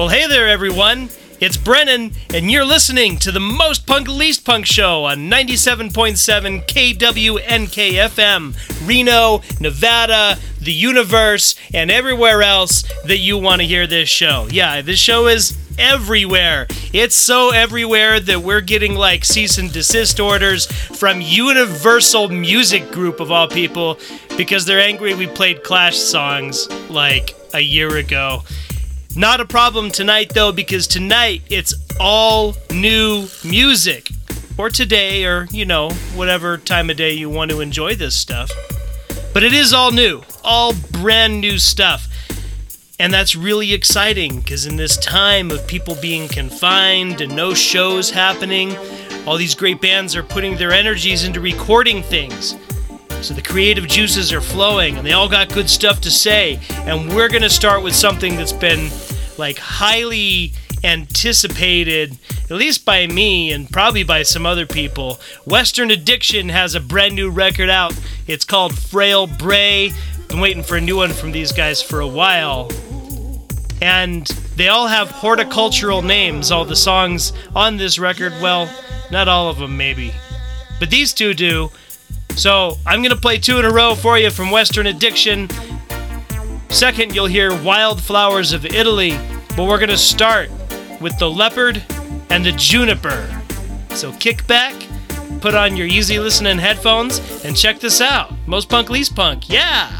Well, hey there, everyone. It's Brennan, and you're listening to the Most Punk Least Punk Show on 97.7 KWNK FM, Reno, Nevada, the universe, and everywhere else that you want to hear this show. Yeah, this show is everywhere. It's so everywhere that we're getting like cease and desist orders from Universal Music Group, of all people, because they're angry we played Clash songs like a year ago. Not a problem tonight, though, because tonight it's all new music. Or today, or, you know, whatever time of day you want to enjoy this stuff. But it is all new, all brand new stuff. And that's really exciting because in this time of people being confined and no shows happening, all these great bands are putting their energies into recording things. So the creative juices are flowing and they all got good stuff to say. And we're going to start with something that's been like highly anticipated, at least by me and probably by some other people. Western Addiction has a brand new record out. It's called Frail Bray. Been waiting for a new one from these guys for a while. And they all have horticultural names, all the songs on this record. Well, not all of them, maybe. But these two do. So I'm going to play two in a row for you from Western Addiction. Second, you'll hear Wildflowers of Italy, but we're going to start with the leopard and the juniper. So kick back, put on your easy listening headphones, and check this out. Most punk, least punk. Yeah!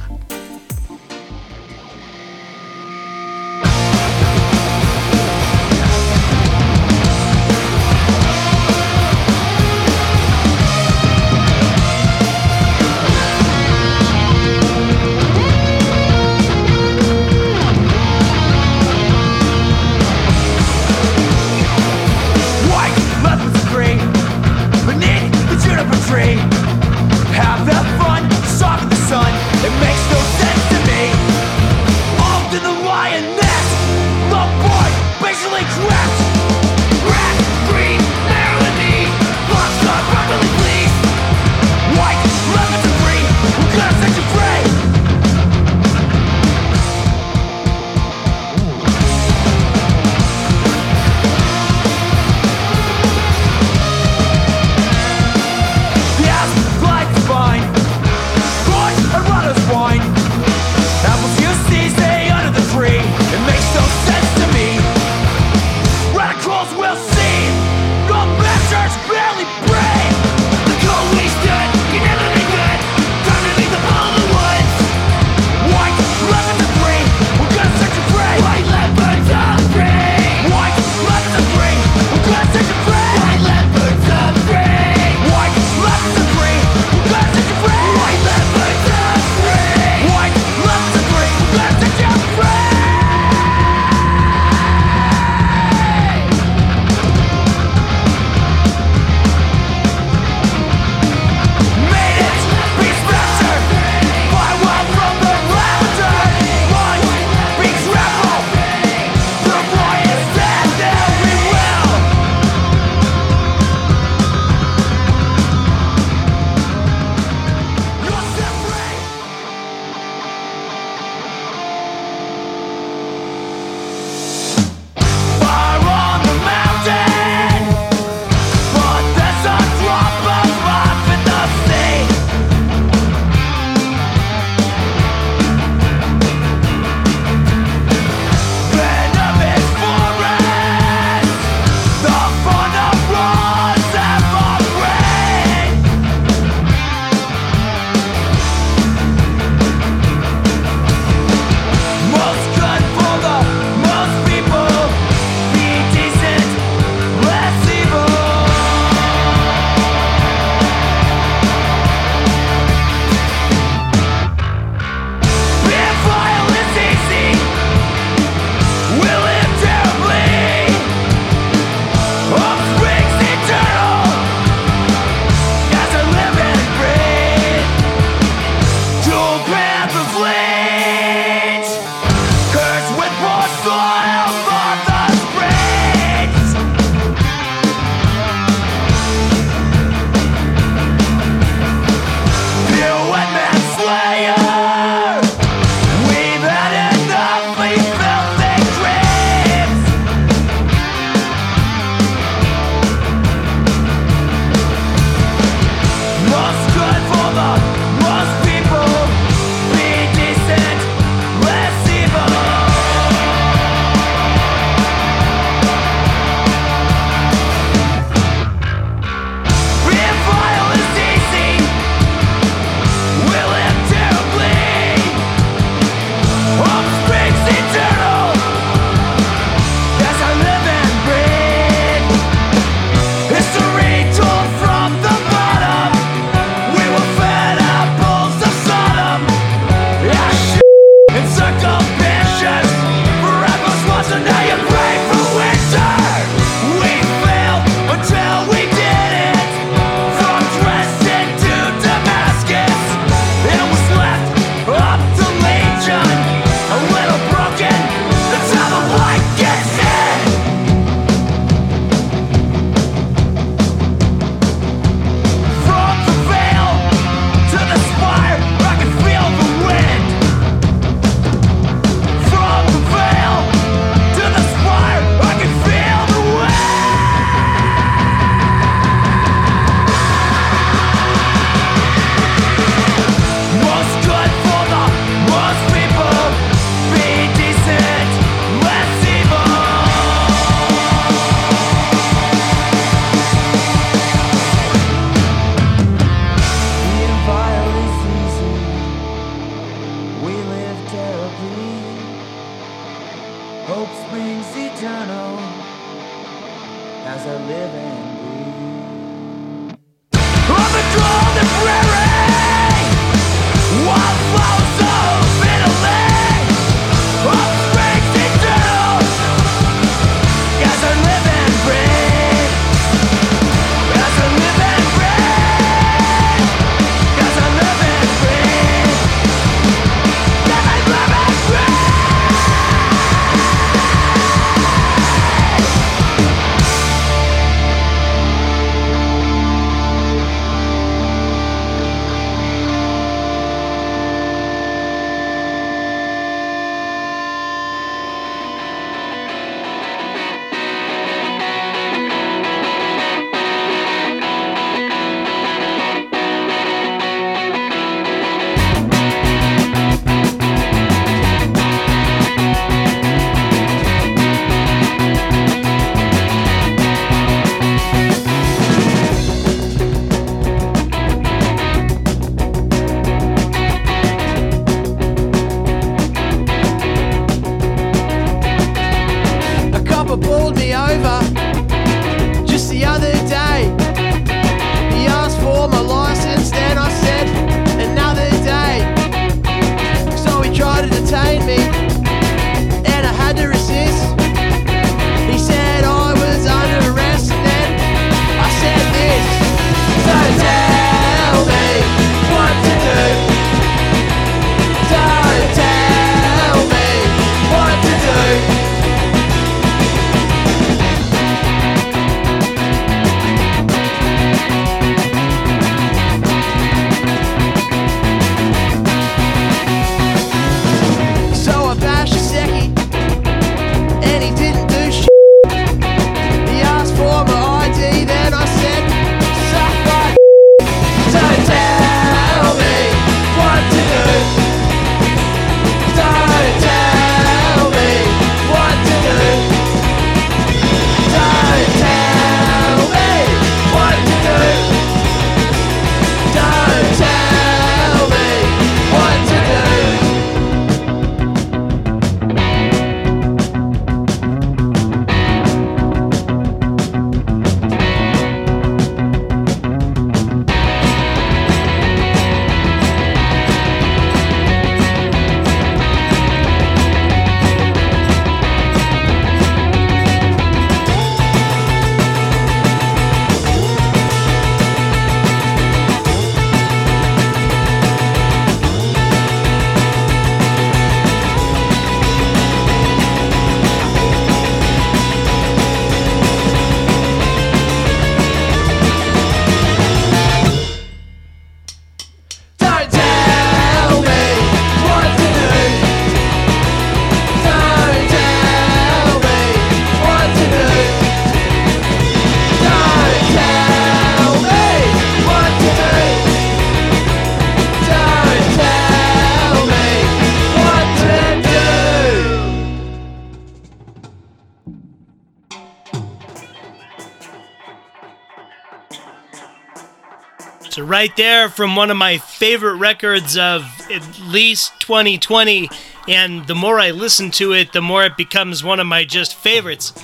Right there from one of my favorite records of at least 2020. And the more I listen to it, the more it becomes one of my just favorites.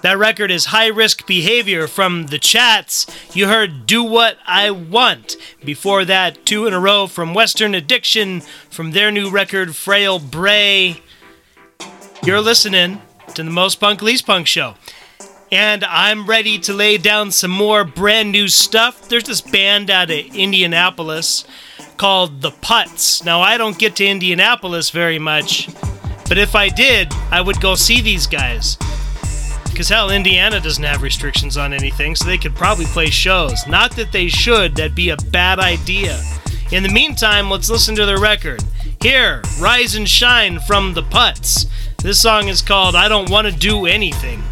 That record is High Risk Behavior from the Chats. You heard Do What I Want. Before that, two in a row from Western Addiction from their new record, Frail Bray. You're listening to the Most Punk Least Punk Show and I'm ready to lay down some more brand new stuff. There's this band out of Indianapolis called The Putts. Now, I don't get to Indianapolis very much, but if I did, I would go see these guys. Because hell, Indiana doesn't have restrictions on anything, so they could probably play shows. Not that they should, that'd be a bad idea. In the meantime, let's listen to their record. Here, Rise and Shine from The Putts. This song is called I Don't Want to Do Anything.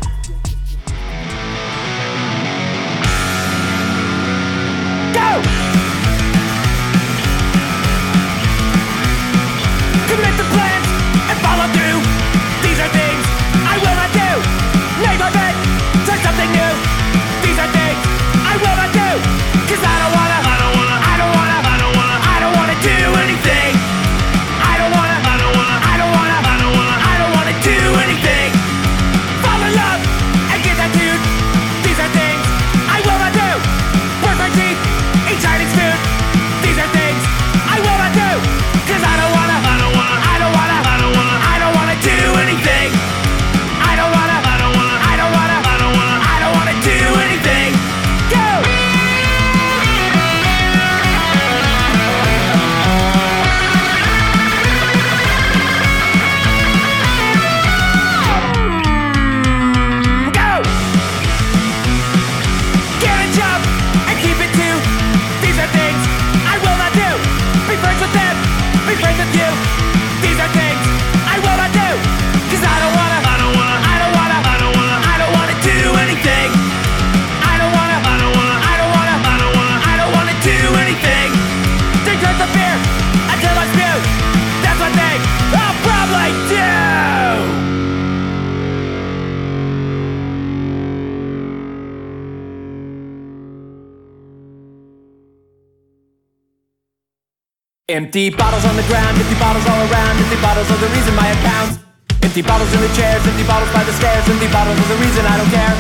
Empty bottles on the ground, empty bottles all around, empty bottles are the reason my account. Empty bottles in the chairs, empty bottles by the stairs, empty bottles are the reason I don't care.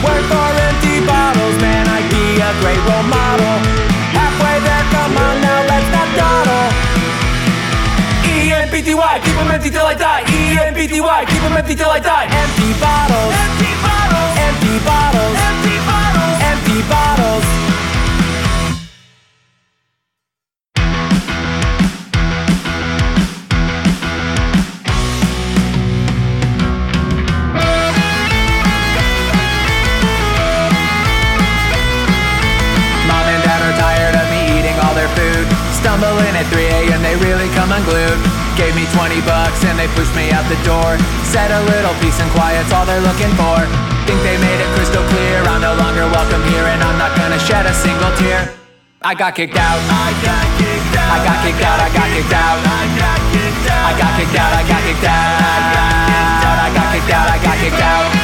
Work for empty bottles, man, I'd be a great role model. Halfway there, come on now, let's not dawdle. E-M-P-T-Y, keep them empty till I die. E-M-P-T-Y, keep them empty till I die. Empty bottles, empty bottles, empty bottles, empty stumbling at 3 a.m. They really come unglued. Gave me 20 bucks and they pushed me out the door. Said a little peace and quiet's all they're looking for. Think they made it crystal clear. I'm no longer welcome here and I'm not gonna shed a single tear. I got kicked out. I got kicked out. I got kicked out. I got kicked out. I got kicked out. I got kicked out. I got kicked out. I got kicked out. I got kicked out.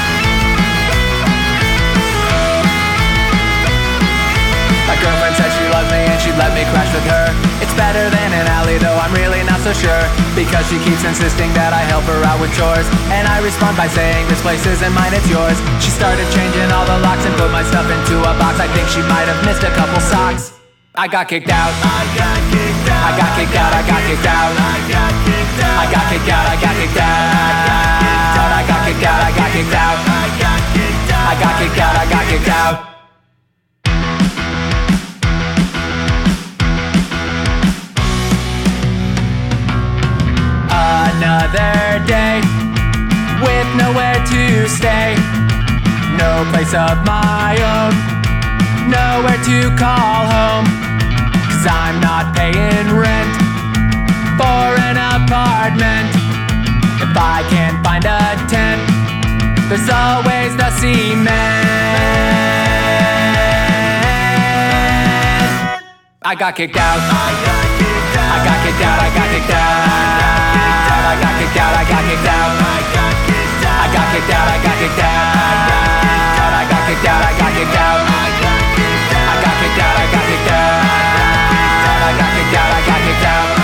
She'd let me crash with her. It's better than an alley though, I'm really not so sure. Because she keeps insisting that I help her out with chores. And I respond by saying, this place isn't mine, it's yours. She started changing all the locks and put my stuff into a box. I think she might have missed a couple socks. I got kicked out. I got kicked out. I got kicked out. I got kicked out. I got kicked out. I got kicked out. I got kicked out. I got kicked out. I got kicked out. I got kicked out. I got kicked out. Another day with nowhere to stay. No place of my own, nowhere to call home. Cause I'm not paying rent for an apartment. If I can't find a tent, there's always the cement. I got kicked out. I got kicked out. I got kicked out. I got kicked out. Kicked out, I got kicked out. I got kicked out, I got kicked out, I got kicked out. I got kicked out, I got kicked out. I got kicked out, I got kicked out, I got kicked out.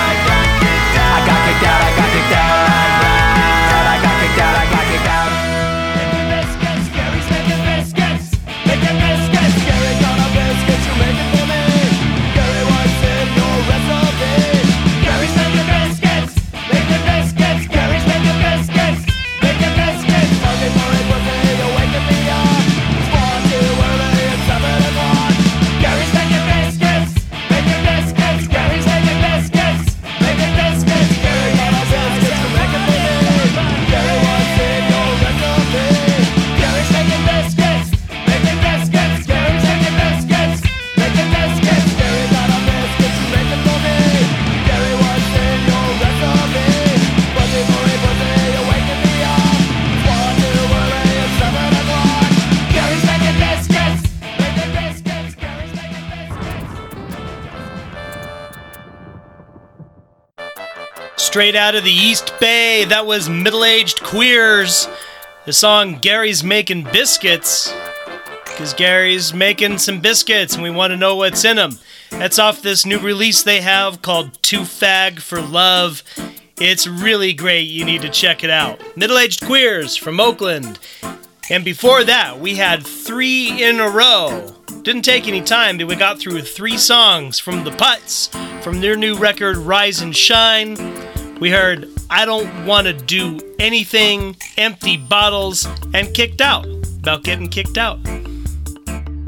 Straight out of the East Bay, that was Middle Aged Queers. The song Gary's Making Biscuits. Because Gary's making some biscuits and we want to know what's in them. That's off this new release they have called Too Fag for Love. It's really great. You need to check it out. Middle Aged Queers from Oakland. And before that, we had three in a row. Didn't take any time, but we got through three songs from the Putts from their new record Rise and Shine. We heard I Don't Want to Do Anything, Empty Bottles, and Kicked Out. About getting kicked out.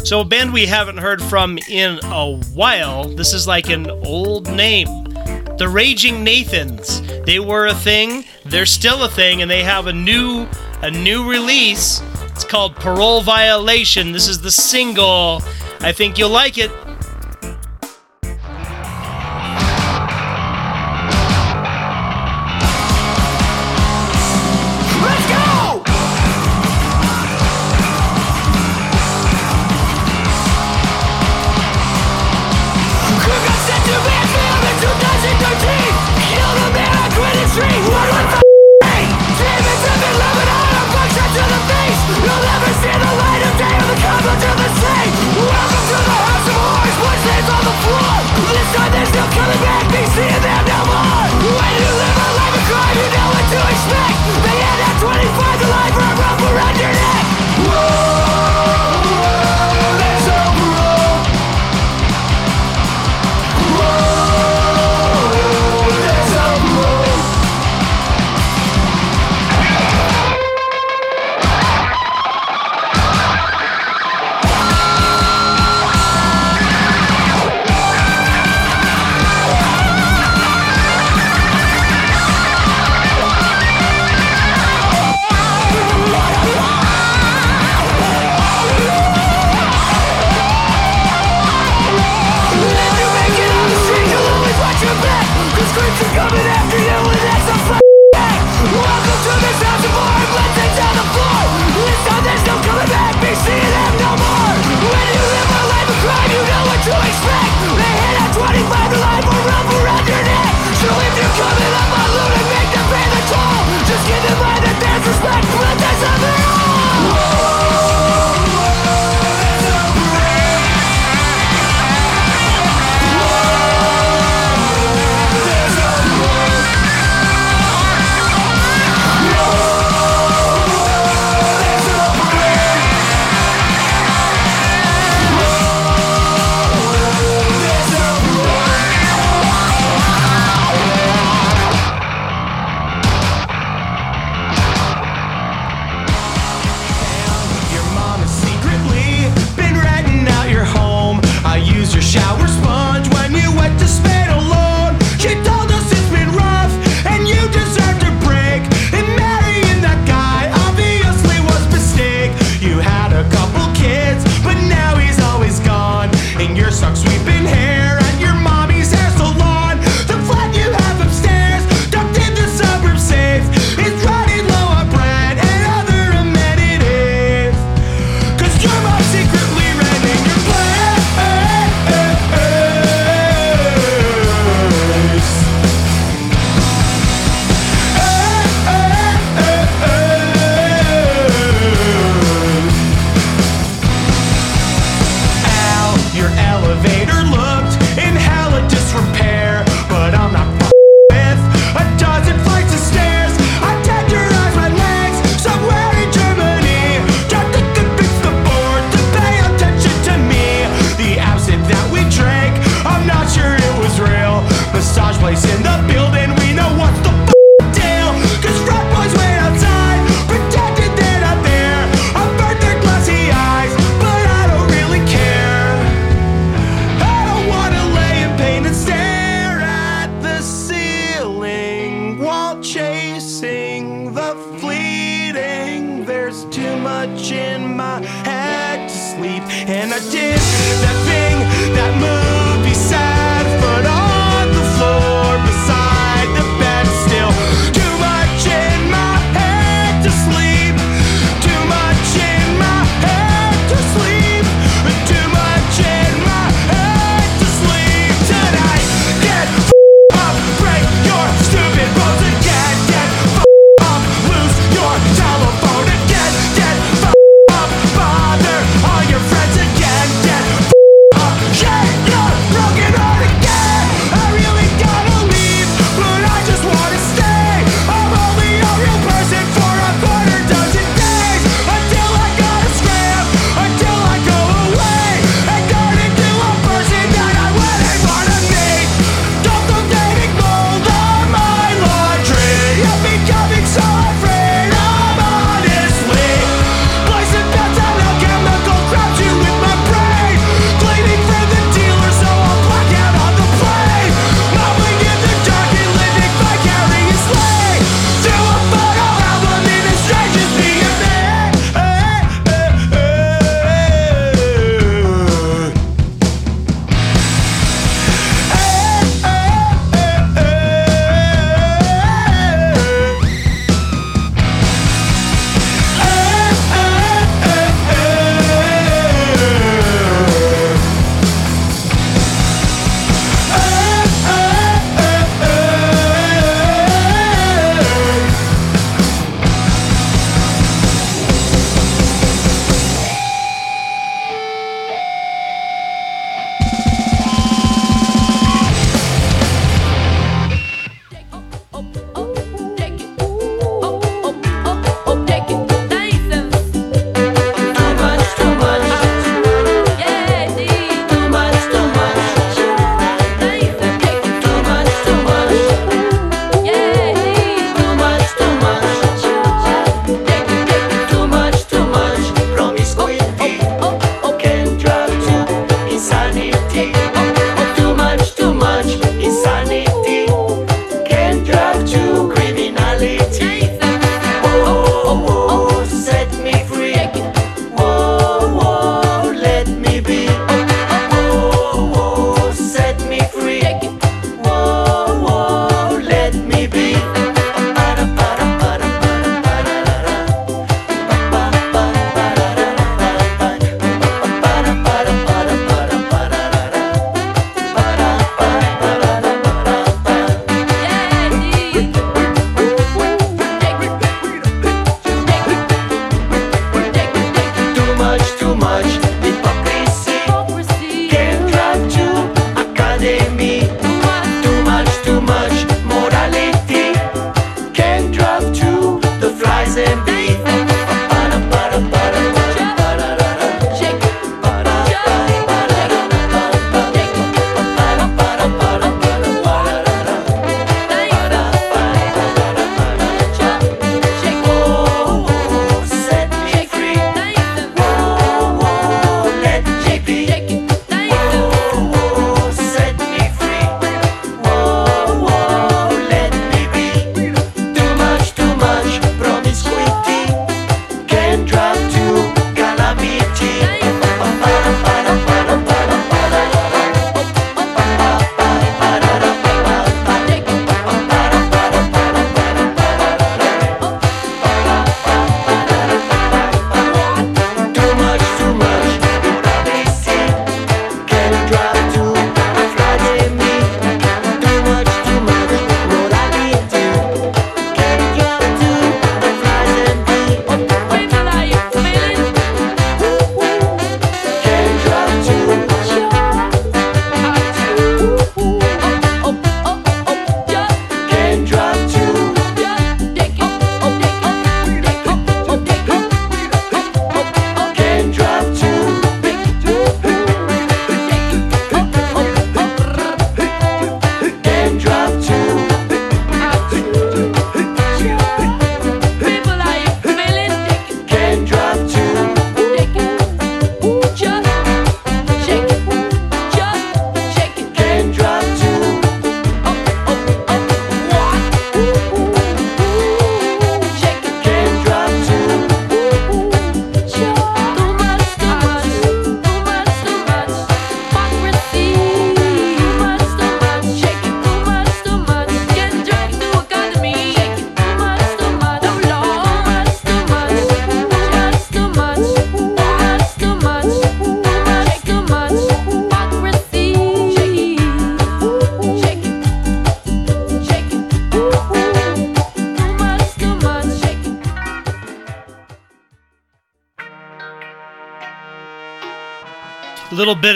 So, a band we haven't heard from in a while, this is like an old name. The Raging Nathans. They were a thing, they're still a thing, and they have a new a new release. It's called Parole Violation. This is the single. I think you'll like it.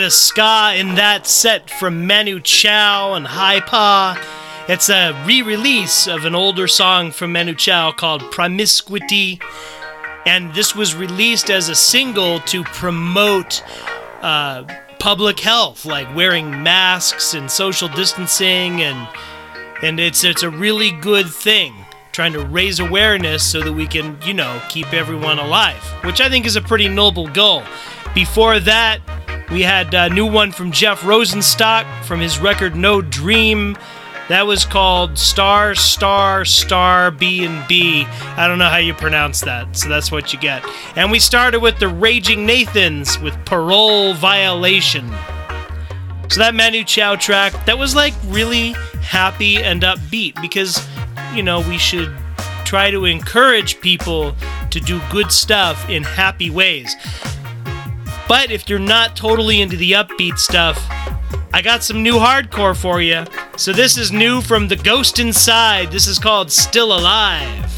Of ska in that set from Manu Chao and Hi Pa. It's a re release of an older song from Manu Chao called Promiscuity. And this was released as a single to promote uh, public health, like wearing masks and social distancing. And, and it's, it's a really good thing trying to raise awareness so that we can, you know, keep everyone alive, which I think is a pretty noble goal. Before that, we had a new one from Jeff Rosenstock from his record No Dream. That was called Star Star Star B and B. I don't know how you pronounce that, so that's what you get. And we started with the Raging Nathans with Parole Violation. So that Manu Chao track, that was like really happy and upbeat because, you know, we should try to encourage people to do good stuff in happy ways. But if you're not totally into the upbeat stuff, I got some new hardcore for you. So this is new from The Ghost Inside. This is called Still Alive.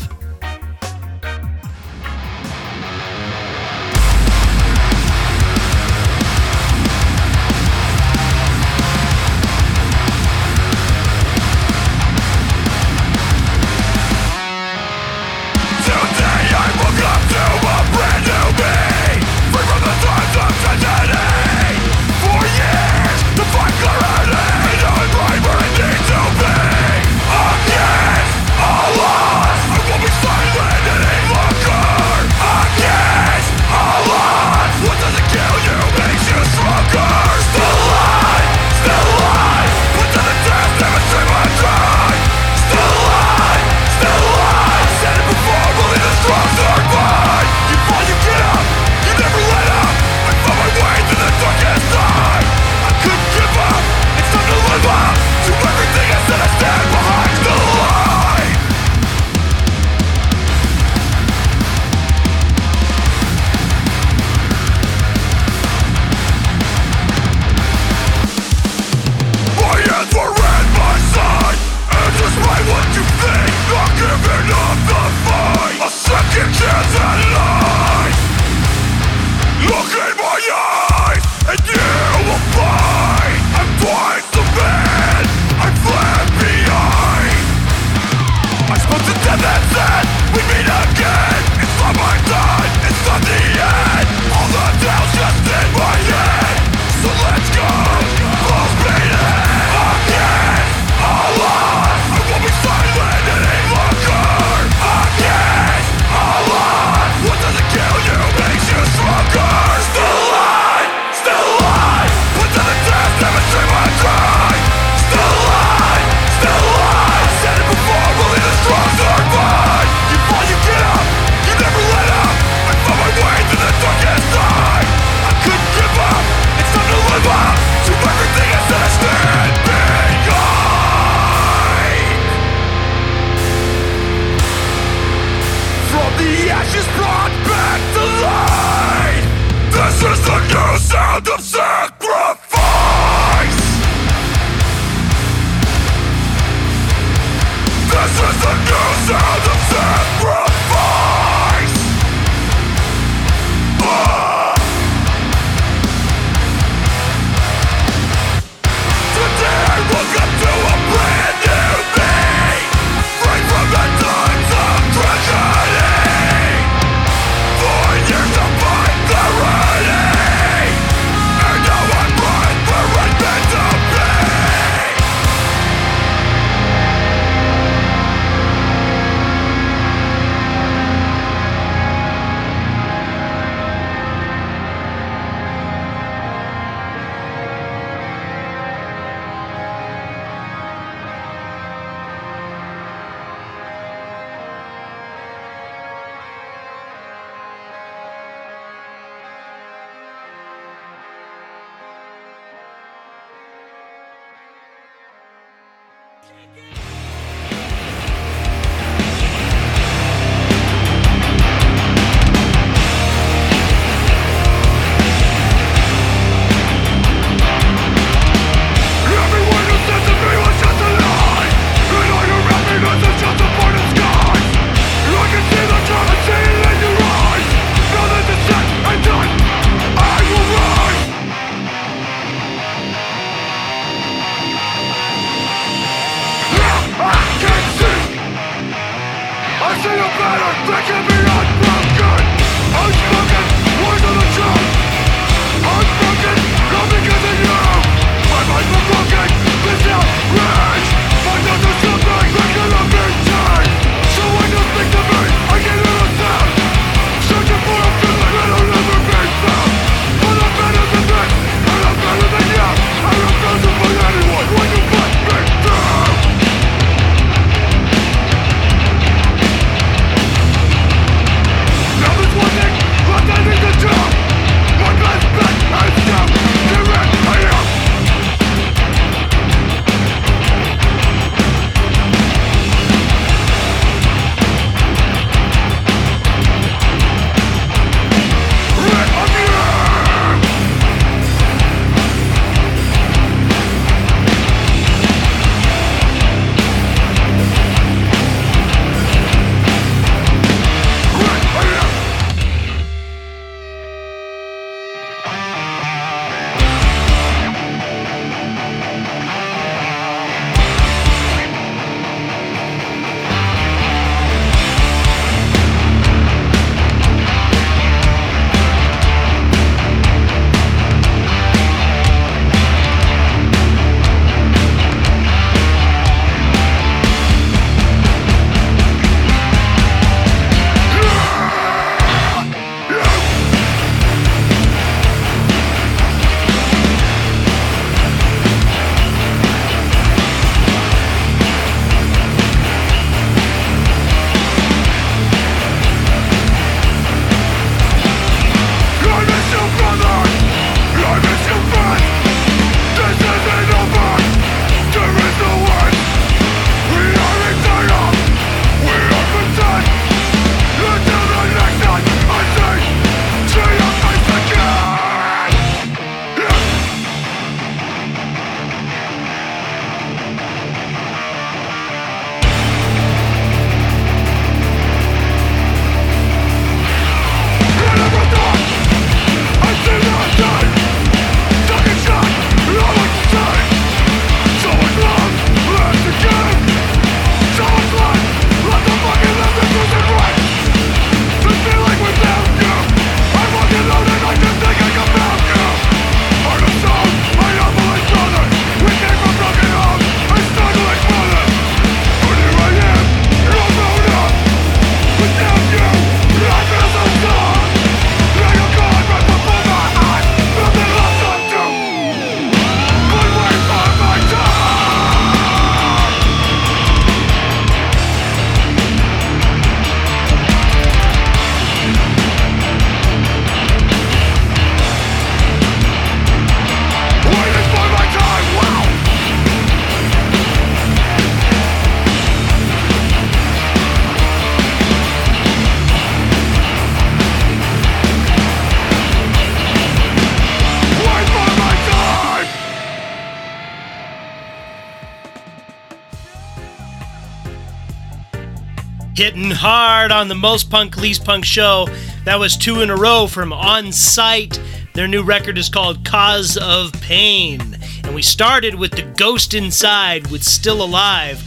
Hitting hard on the most punk, least punk show. That was two in a row from On Site. Their new record is called Cause of Pain. And we started with The Ghost Inside with Still Alive.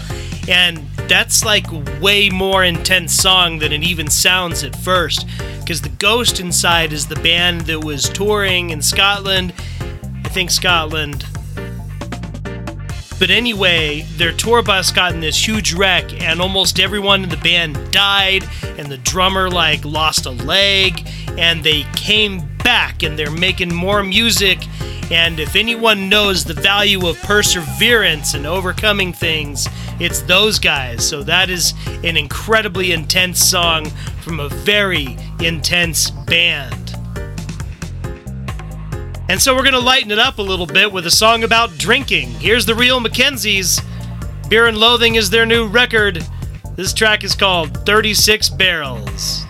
And that's like way more intense song than it even sounds at first. Because The Ghost Inside is the band that was touring in Scotland. I think Scotland, but anyway, their tour bus got in this huge wreck, and almost everyone in the band died, and the drummer like lost a leg, and they came back and they're making more music. And if anyone knows the value of perseverance and overcoming things, it's those guys. So that is an incredibly intense song from a very intense band. And so we're going to lighten it up a little bit with a song about drinking. Here's the real McKenzies. Beer and Loathing is their new record. This track is called 36 Barrels.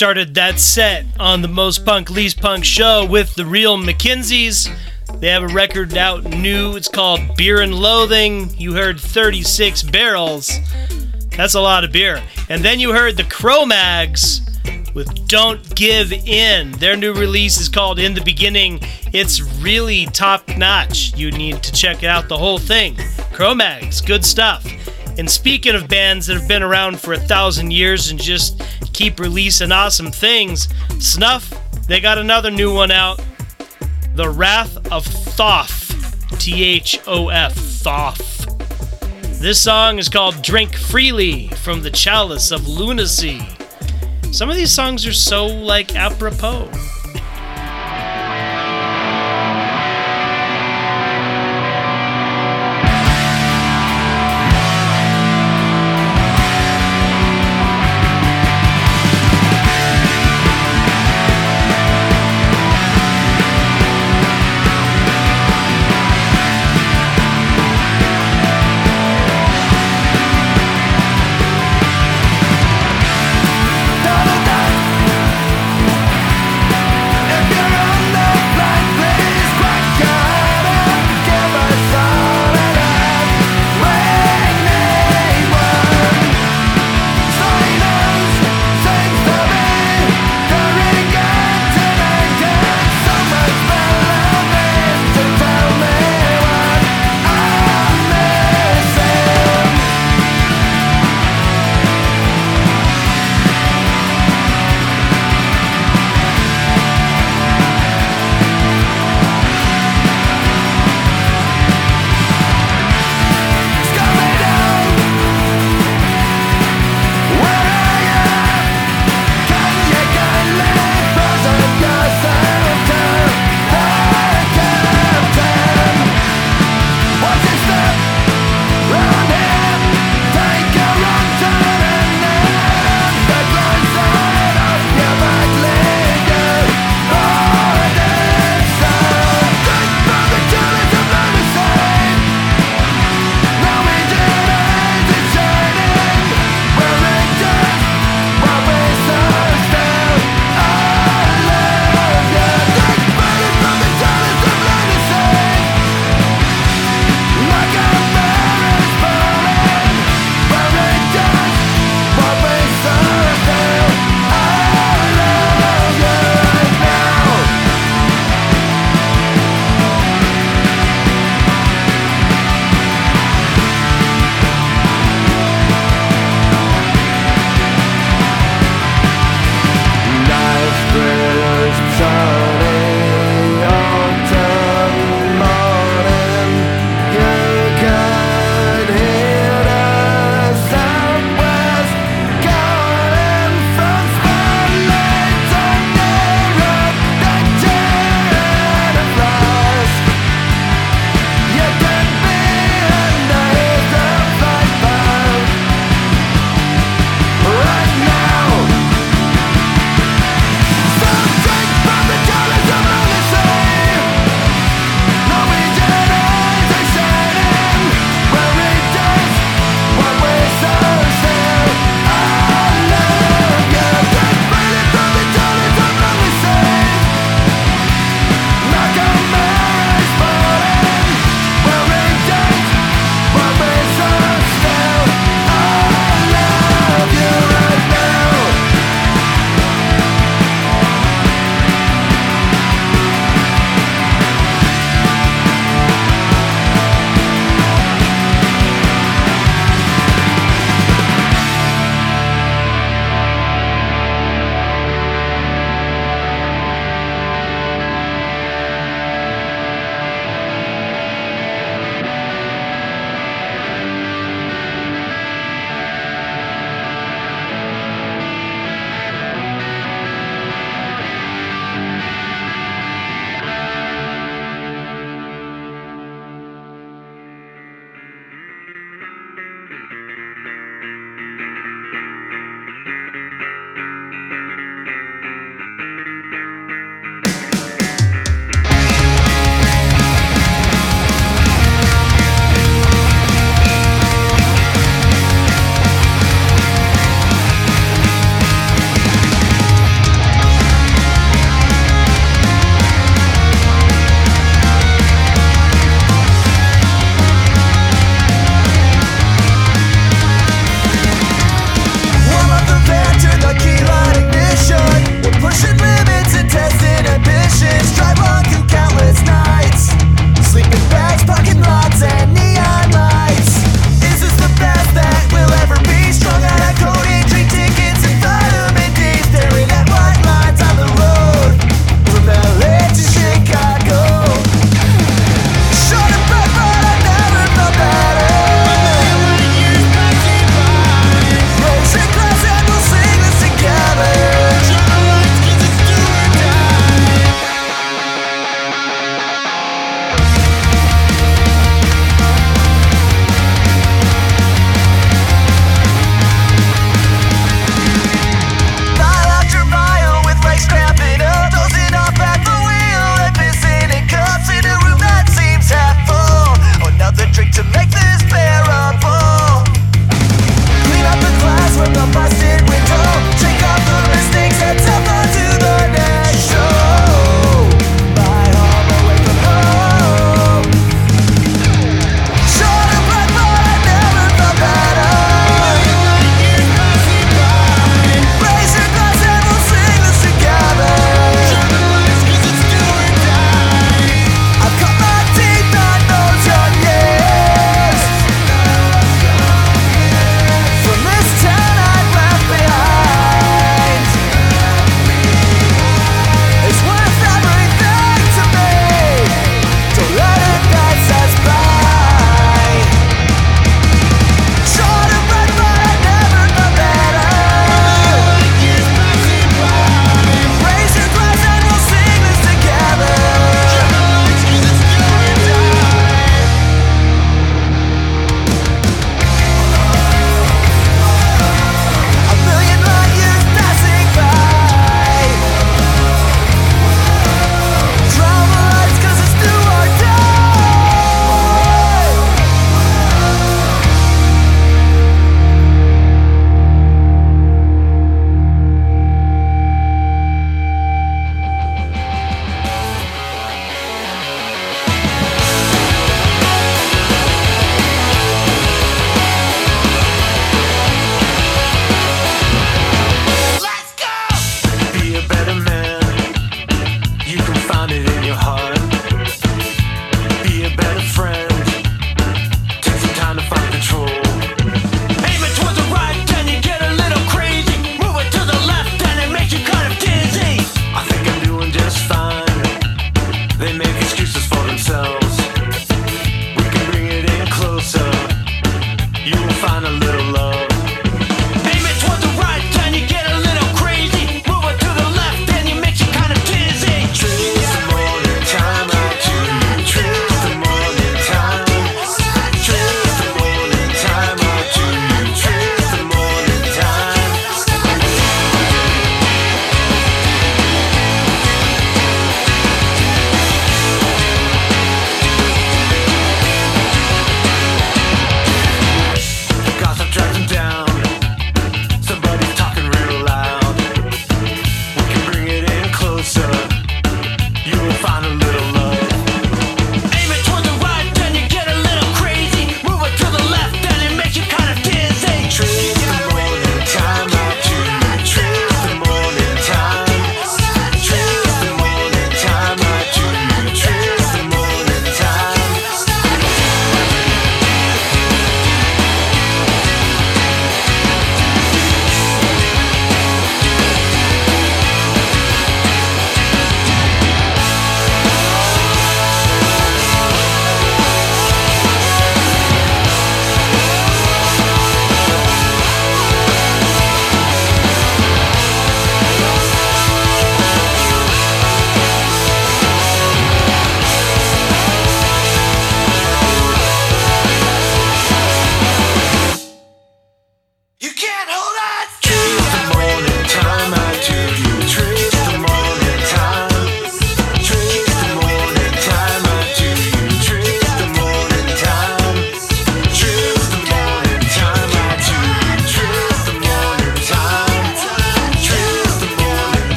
Started that set on the Most Punk Least Punk show with the Real McKenzies. They have a record out new. It's called Beer and Loathing. You heard 36 barrels. That's a lot of beer. And then you heard the Cro-Mags with Don't Give In. Their new release is called In the Beginning. It's really top notch. You need to check it out the whole thing. Cro-Mags, good stuff. And speaking of bands that have been around for a thousand years and just keep releasing awesome things. Snuff, they got another new one out. The Wrath of Thoth. T H O F. Thoth. This song is called Drink Freely from the Chalice of Lunacy. Some of these songs are so like apropos.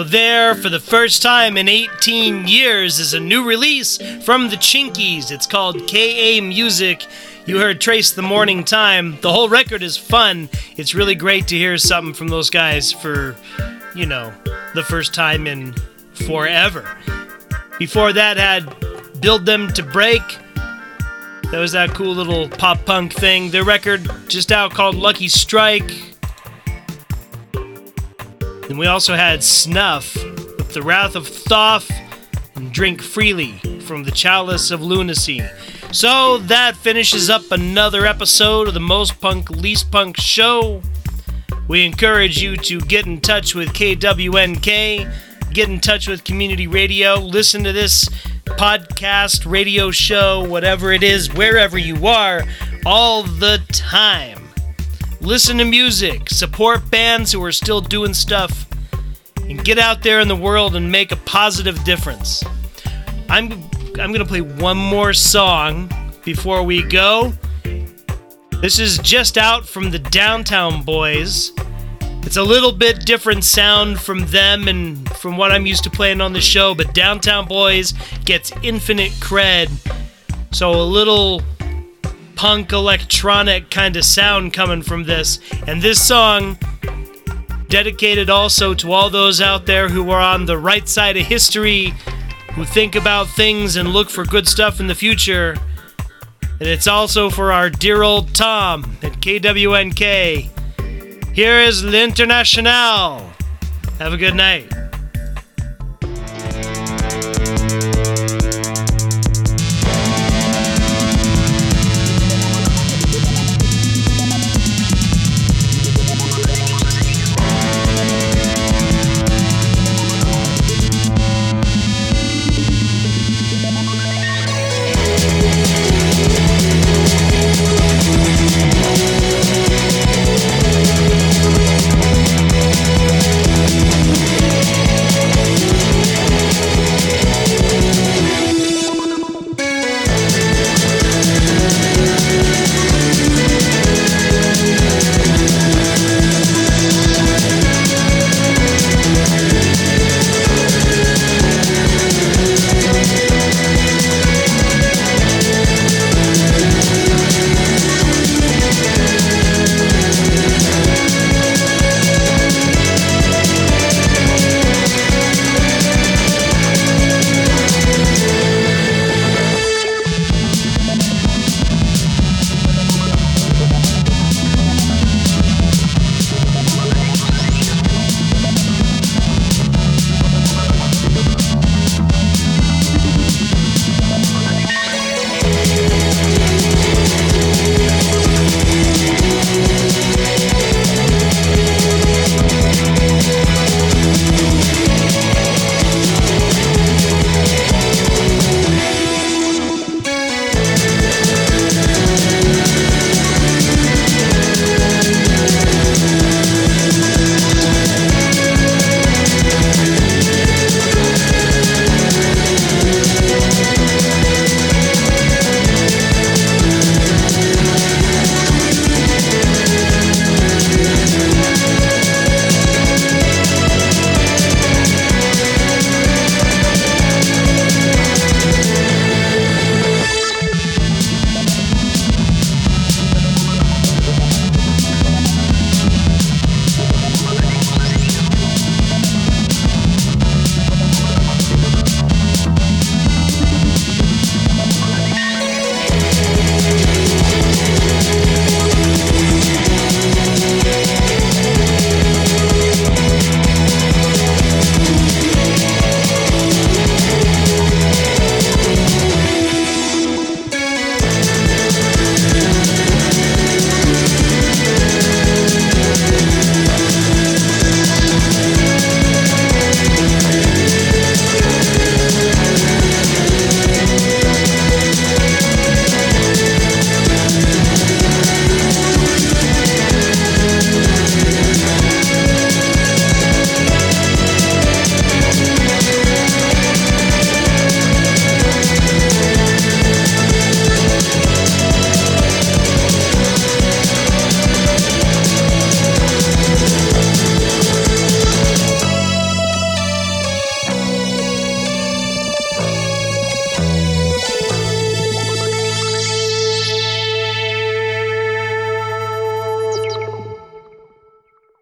So, there, for the first time in 18 years, is a new release from the Chinkees. It's called KA Music. You heard Trace the Morning Time. The whole record is fun. It's really great to hear something from those guys for, you know, the first time in forever. Before that, had Build Them to Break. That was that cool little pop punk thing. Their record just out called Lucky Strike. And we also had Snuff with The Wrath of Thoth and Drink Freely from the Chalice of Lunacy. So that finishes up another episode of the Most Punk Least Punk show. We encourage you to get in touch with KWNK, get in touch with community radio, listen to this podcast, radio show, whatever it is, wherever you are, all the time. Listen to music, support bands who are still doing stuff, and get out there in the world and make a positive difference. I'm I'm gonna play one more song before we go. This is just out from the Downtown Boys. It's a little bit different sound from them and from what I'm used to playing on the show, but Downtown Boys gets infinite cred. So a little punk electronic kind of sound coming from this. And this song, dedicated also to all those out there who are on the right side of history, who think about things and look for good stuff in the future. And it's also for our dear old Tom at KWNK. Here is L'International. Have a good night.